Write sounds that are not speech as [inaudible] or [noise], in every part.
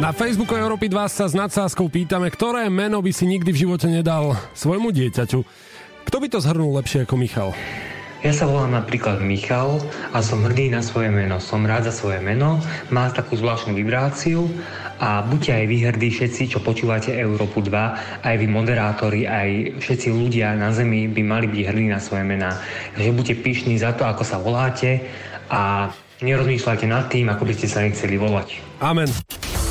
Na Facebooku Európy 2 sa s nadsázkou pýtame, ktoré meno by si nikdy v živote nedal svojmu dieťaťu. Kto by to zhrnul lepšie ako Michal? Ja sa volám napríklad Michal a som hrdý na svoje meno. Som rád za svoje meno, má takú zvláštnu vibráciu a buďte aj vy hrdí všetci, čo počúvate Európu 2, aj vy moderátori, aj všetci ľudia na Zemi by mali byť hrdí na svoje mená. Takže buďte pyšní za to, ako sa voláte a nerozmýšľajte nad tým, ako by ste sa nechceli volať. Amen.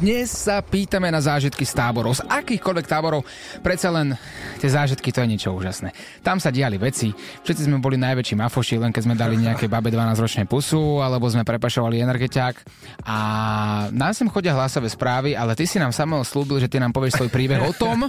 Dnes sa pýtame na zážitky z táborov, z akýchkoľvek táborov. Predsa len tie zážitky to je niečo úžasné. Tam sa diali veci, všetci sme boli najväčší mafoši, len keď sme dali nejaké babe 12-ročné pusu, alebo sme prepašovali energetiák. A nás sem chodia hlasové správy, ale ty si nám Samuel slúbil, že ty nám povieš svoj príbeh o tom,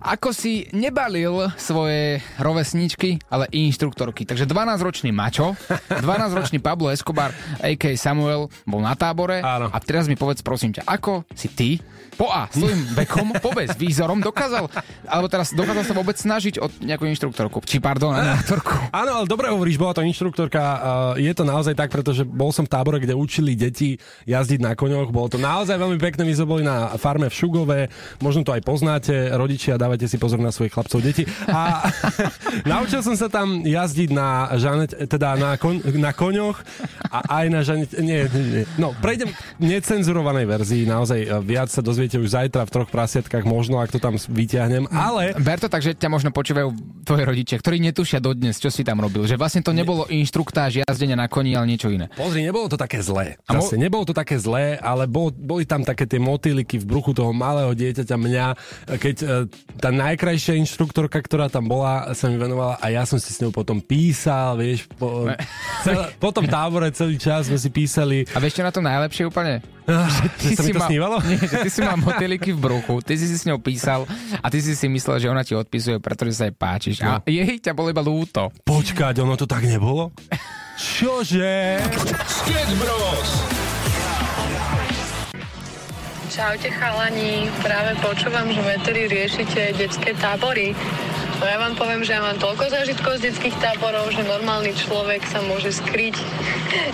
ako si nebalil svoje rovesničky, ale inštruktorky. Takže 12-ročný Mačo, 12-ročný Pablo Escobar, a.k. Samuel, bol na tábore. Áno. A teraz mi povedz, prosím ťa, ako si ty po A, svojim [laughs] vekom, po B, s výzorom dokázal, alebo teraz dokázal sa vôbec snažiť o nejakú inštruktorku, či pardon, [laughs] animátorku. Áno, ale dobre hovoríš, bola to inštruktorka. Je to naozaj tak, pretože bol som v tábore, kde učili deti jazdiť na koňoch. Bolo to naozaj veľmi pekné. My sme boli na farme v Šugove, možno to aj poznáte, rodičia, dávajte si pozor na svojich chlapcov, deti. A [laughs] naučil som sa tam jazdiť na, žanet, teda na, koň, na koňoch a aj na žanet, nie, nie. No, prejdem k necenzurovanej verzii, naozaj e, viac sa dozviete už zajtra v troch prasiatkách, možno, ak to tam vyťahnem, ale... Ber to tak, že ťa možno počúvajú tvoji rodičia, ktorí netušia dodnes, čo si tam robil. Že vlastne to nebolo inštruktáž jazdenia na koni, ale niečo iné. Pozri, nebolo to také zlé. A mo- Zase, nebolo to také zlé, ale bol, boli tam také tie motýliky v bruchu toho malého dieťaťa mňa, keď e, tá najkrajšia inštruktorka, ktorá tam bola, sa mi venovala a ja som si s ňou potom písal, vieš, po, celé, po tom tábore celý čas sme si písali. A vieš čo na to najlepšie úplne? Že sa mi to mal, snívalo? Nie, že ty si mal motýliky v bruchu, ty si si s ňou písal a ty si si myslel, že ona ti odpisuje, pretože sa jej páčiš. A jej ťa bolo iba lúto. Počkať, ono to tak nebolo? Čože? Sketch Bros. Čaute chalani, práve počúvam, že veteri riešite detské tábory. No ja vám poviem, že ja mám toľko zážitkov z detských táborov, že normálny človek sa môže skryť.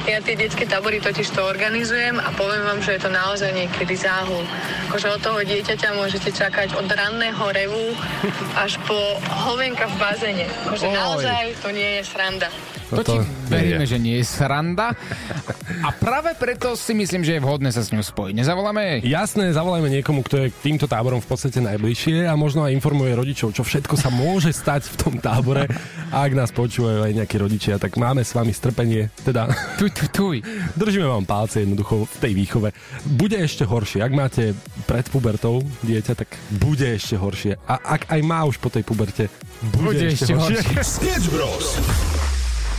Ja tie detské tábory totiž to organizujem a poviem vám, že je to naozaj niekedy záhul. Akože od toho dieťaťa môžete čakať od ranného revu až po hovenka v bazéne. Akože naozaj to nie je sranda. To, to ti veríme, že nie je sranda. A práve preto si myslím, že je vhodné sa s ňou spojiť. Nezavoláme jej? Jasné, zavolajme niekomu, kto je k týmto táborom v podstate najbližšie a možno aj informuje rodičov, čo všetko sa môže stať v tom tábore. A ak nás počúvajú aj nejakí rodičia, tak máme s vami strpenie. Teda Tuj, tuj, tuj. držíme vám palce jednoducho v tej výchove. Bude ešte horšie. Ak máte pred pubertou dieťa, tak bude ešte horšie. A ak aj má už po tej puberte, bude, Bude ešte horšie. Sketch Bros.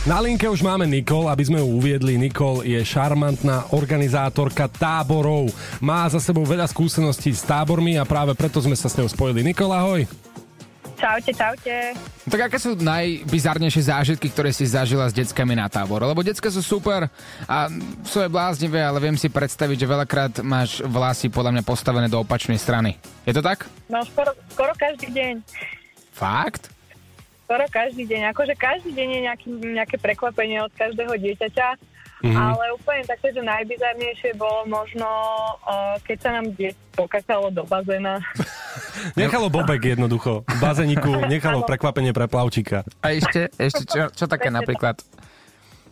Na linke už máme Nikol, aby sme ju uviedli. Nikol je šarmantná organizátorka táborov. Má za sebou veľa skúseností s tábormi a práve preto sme sa s ňou spojili. Nikol, ahoj. Čaute, čaute. Tak aké sú najbizarnejšie zážitky, ktoré si zažila s deckami na tábor? Lebo decka sú super a sú aj bláznivé, ale viem si predstaviť, že veľakrát máš vlasy podľa mňa postavené do opačnej strany. Je to tak? No skoro, skoro každý deň. Fakt? Skoro každý deň. Akože každý deň je nejaký, nejaké prekvapenie od každého dieťaťa. Mm-hmm. Ale úplne také, že najbizarnejšie bolo možno, o, keď sa nám dieťa pokakalo do bazéna. [laughs] Nechalo Bobek jednoducho. V bazeniku nechalo prekvapenie pre plavčíka. A ešte, ešte čo, čo také napríklad?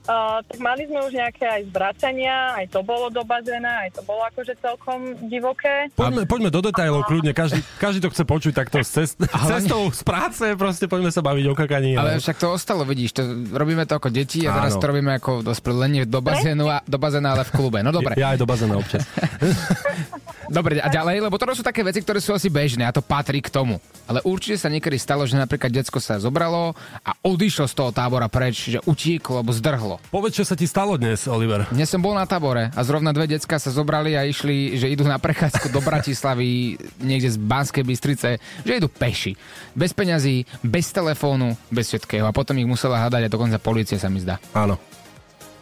Uh, tak mali sme už nejaké aj zvracania, aj to bolo do bazéna, aj to bolo akože celkom divoké. Poďme, poďme do detajlov kľudne. Každý, každý to chce počuť takto s cest, [laughs] Ale- cestou z práce. Proste poďme sa baviť o kakaní. Ale no. však to ostalo, vidíš, to robíme to ako deti a teraz to robíme ako dospelí, do bazénu, a, do bazéna, ale v klube. No dobre, Ja aj do bazéna občas. [laughs] dobre, a ďalej, lebo toto sú také veci, ktoré sú asi bežné a to patrí k tomu. Ale určite sa niekedy stalo, že napríklad decko sa zobralo a odišlo z toho tábora preč, že utíklo alebo zdrhlo. Povedz, čo sa ti stalo dnes, Oliver. Dnes som bol na tábore a zrovna dve decka sa zobrali a išli, že idú na prechádzku do Bratislavy, [laughs] niekde z Banskej Bystrice, že idú peši. Bez peňazí, bez telefónu, bez všetkého. A potom ich musela hľadať a dokonca policia sa mi zdá. Áno.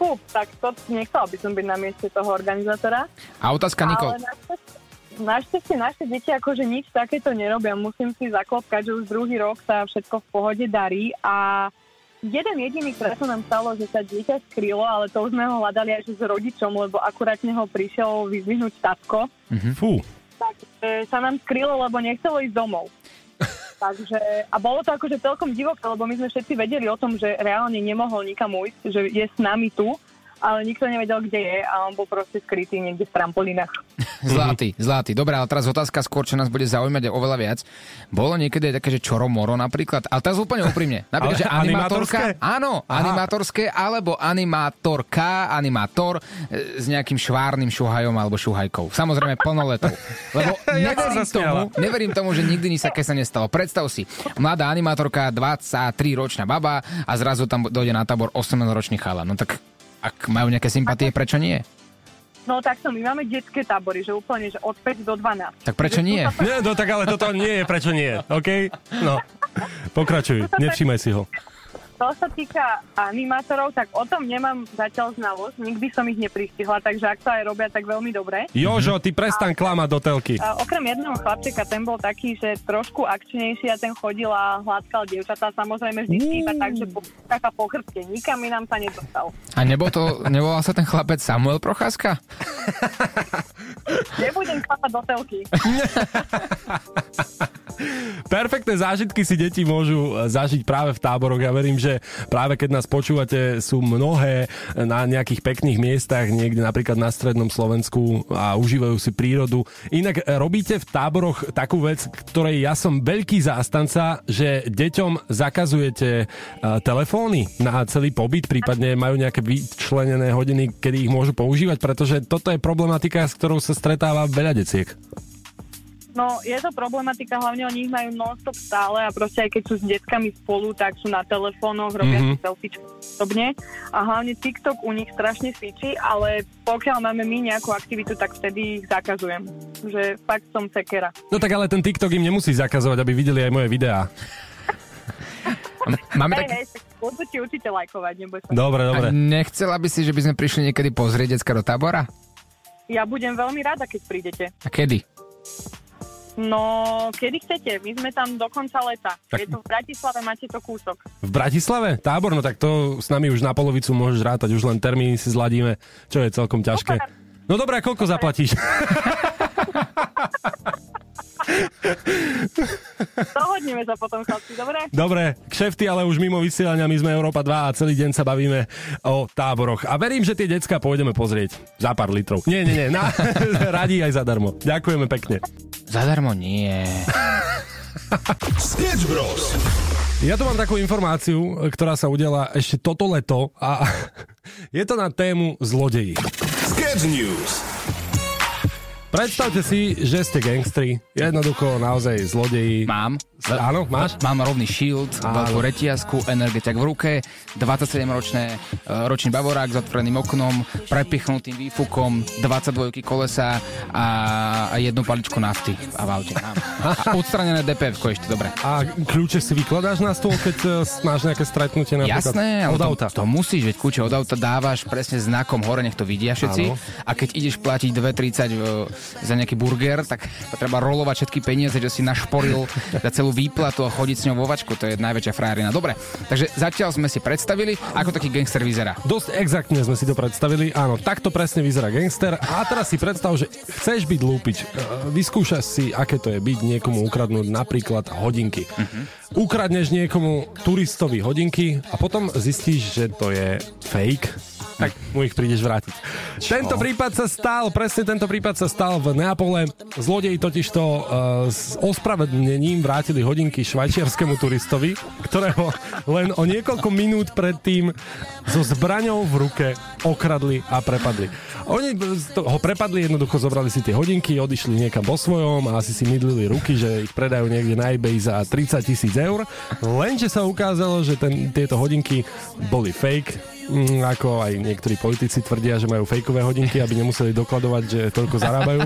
Fú, tak to nechcela by som byť na mieste toho organizátora. A otázka, Nikol. Ale našťastie naše deti akože nič takéto nerobia. Musím si zaklopkať, že už druhý rok sa všetko v pohode darí a jeden jediný krát sa nám stalo, že sa dieťa skrylo, ale to už sme ho hľadali až s rodičom, lebo akurátne ho prišiel vyzvihnúť tatko. Fú. Takže sa nám skrylo, lebo nechcelo ísť domov. [laughs] Takže, a bolo to akože celkom divoké, lebo my sme všetci vedeli o tom, že reálne nemohol nikam ujsť, že je s nami tu, ale nikto nevedel, kde je a on bol proste skrytý niekde v trampolínach. [laughs] Zlatý, zlatý. Dobre, ale teraz otázka skôr, čo nás bude zaujímať je oveľa viac. Bolo niekedy aj také, že čoromoro napríklad, ale teraz úplne úprimne. [laughs] Napríklad, Ale že animátorka, áno, Aha. animátorské, alebo animátorka, animátor e, s nejakým švárnym šuhajom alebo šuhajkou. Samozrejme plnoletou. [laughs] Lebo sa neverím, tomu, neverím tomu, že nikdy nič také sa nestalo. Predstav si, mladá animátorka, 23-ročná baba a zrazu tam dojde na tábor 18-ročný chala. No tak ak majú nejaké sympatie, prečo nie? No takto, my máme detské tábory, že úplne, že od 5 do 12. Tak prečo nie? to- Nie, no tak ale toto nie je, prečo nie, OK? No, pokračuj, nevšímaj si ho. To sa týka animátorov, tak o tom nemám zatiaľ znalosť, nikdy som ich nepristihla, takže ak to aj robia, tak veľmi dobre. Jožo, ty prestan klamať do telky. A okrem jedného chlapčeka, ten bol taký, že trošku akčnejší a ten chodil a hladkal dievčatá, samozrejme vždy iba tak, že po, taká po chrbte, nikam inám sa nedostal. A nebol to, nevolal sa ten chlapec Samuel Procházka? Nebudem klapať do telky. [laughs] Perfektné zážitky si deti môžu e, zažiť práve v táboroch. Ja verím, že práve keď nás počúvate, sú mnohé na nejakých pekných miestach, niekde napríklad na strednom Slovensku a užívajú si prírodu. Inak e, robíte v táboroch takú vec, ktorej ja som veľký zástanca, že deťom zakazujete e, telefóny na celý pobyt, prípadne majú nejaké vyčlenené hodiny, kedy ich môžu používať, pretože toto je problematika, s ktorou sa stretáva veľa deciek. No, je to problematika, hlavne oni ich majú non-stop stále a proste aj keď sú s deckami spolu, tak sú na telefónoch, robia Mhm. mm-hmm. si selfiečky osobne a hlavne TikTok u nich strašne svičí, ale pokiaľ máme my nejakú aktivitu, tak vtedy ich zakazujem. Že fakt som sekera. No tak ale ten TikTok im nemusí zakazovať, aby videli aj moje videá. [laughs] Máme tak... hej, budú ti určite lajkovať, neboj sa. Dobre, A dobre. nechcela by si, že by sme prišli niekedy pozrieť decka do tábora? Ja budem veľmi rada, keď prídete. A kedy? No, kedy chcete, my sme tam do konca leta. Tak- Je to v Bratislave, máte to kúsok. V Bratislave? Tábor? No tak to s nami už na polovicu môžeš rátať, už len termíny si zladíme, čo je celkom ťažké. No dobré, koľko zaplatíš? [laughs] Dohodneme sa potom, chlapci, dobre? Dobre, kšefty, ale už mimo vysielania, my sme Európa 2 a celý deň sa bavíme o táboroch. A verím, že tie decka pôjdeme pozrieť za pár litrov. Nie, nie, nie, na, [laughs] radí aj zadarmo. Ďakujeme pekne. Zadarmo nie. [laughs] Sketch Bros. Ja tu mám takú informáciu, ktorá sa udiala ešte toto leto a [laughs] je to na tému zlodeji. Sketch News. Predstavte si, že ste gangstri, jednoducho naozaj zlodeji. Mám. Áno, máš? Mám rovný shield, veľkú retiasku, energetiak v ruke, 27-ročné e, ročný bavorák s otvoreným oknom, prepichnutým výfukom, 22 kolesa a, a jednu paličku nafty a v aute. Mám. [laughs] A odstranené dpf ešte, dobre. A kľúče si vykladáš na stôl, keď e, máš nejaké stretnutie napríklad Jasné, od auta? To, to musíš, veď kľúče od auta dávaš presne znakom hore, nech to vidia všetci. Áno. A keď ideš platiť 2,30 e, za nejaký burger, tak treba rolovať všetky peniaze, že si našporil za celú výplatu a chodiť s ňou vo vačku. To je najväčšia frajerina. Dobre, takže zatiaľ sme si predstavili, ako taký gangster vyzerá. Dosť exaktne sme si to predstavili. Áno, takto presne vyzerá gangster. A teraz si predstav, že chceš byť lúpič. E, Vyskúšaš si, aké to je byť niekomu ukradnúť napríklad hodinky. Ukradneš niekomu turistovi hodinky a potom zistíš, že to je fake tak mu ich prídeš vrátiť. Tento prípad sa stal, presne tento prípad sa stal v Neapole. Zlodeji totižto uh, s ospravedlnením vrátili hodinky švajčiarskému turistovi, ktorého len o niekoľko minút predtým so zbraňou v ruke okradli a prepadli. Oni ho prepadli, jednoducho zobrali si tie hodinky, odišli niekam po svojom a asi si mydlili ruky, že ich predajú niekde na eBay za 30 tisíc eur. Lenže sa ukázalo, že ten, tieto hodinky boli fake, Mm, ako aj niektorí politici tvrdia, že majú fejkové hodinky, aby nemuseli dokladovať, že toľko zarábajú.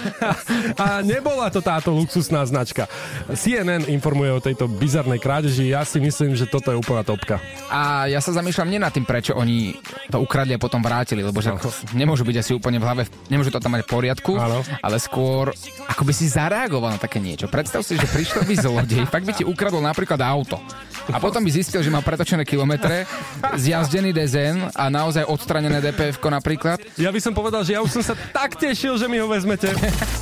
[laughs] A nebola to táto luxusná značka. CNN informuje o tejto bizarnej krádeži. Ja si myslím, že toto je úplná topka. A ja sa zamýšľam nie nad tým, prečo oni to ukradli a potom vrátili, lebo že nemôžu byť asi úplne v hlave, nemôžu to tam mať v poriadku, Áno. ale skôr ako by si zareagoval na také niečo. Predstav si, že prišiel by zlodej, fakt by ti ukradol napríklad auto. A potom by zistil, že má pretočené kilometre, zjazdený dezen a naozaj odstranené DPF napríklad. Ja by som povedal, že ja už som sa tak tešil, že mi ho vezmete. [laughs]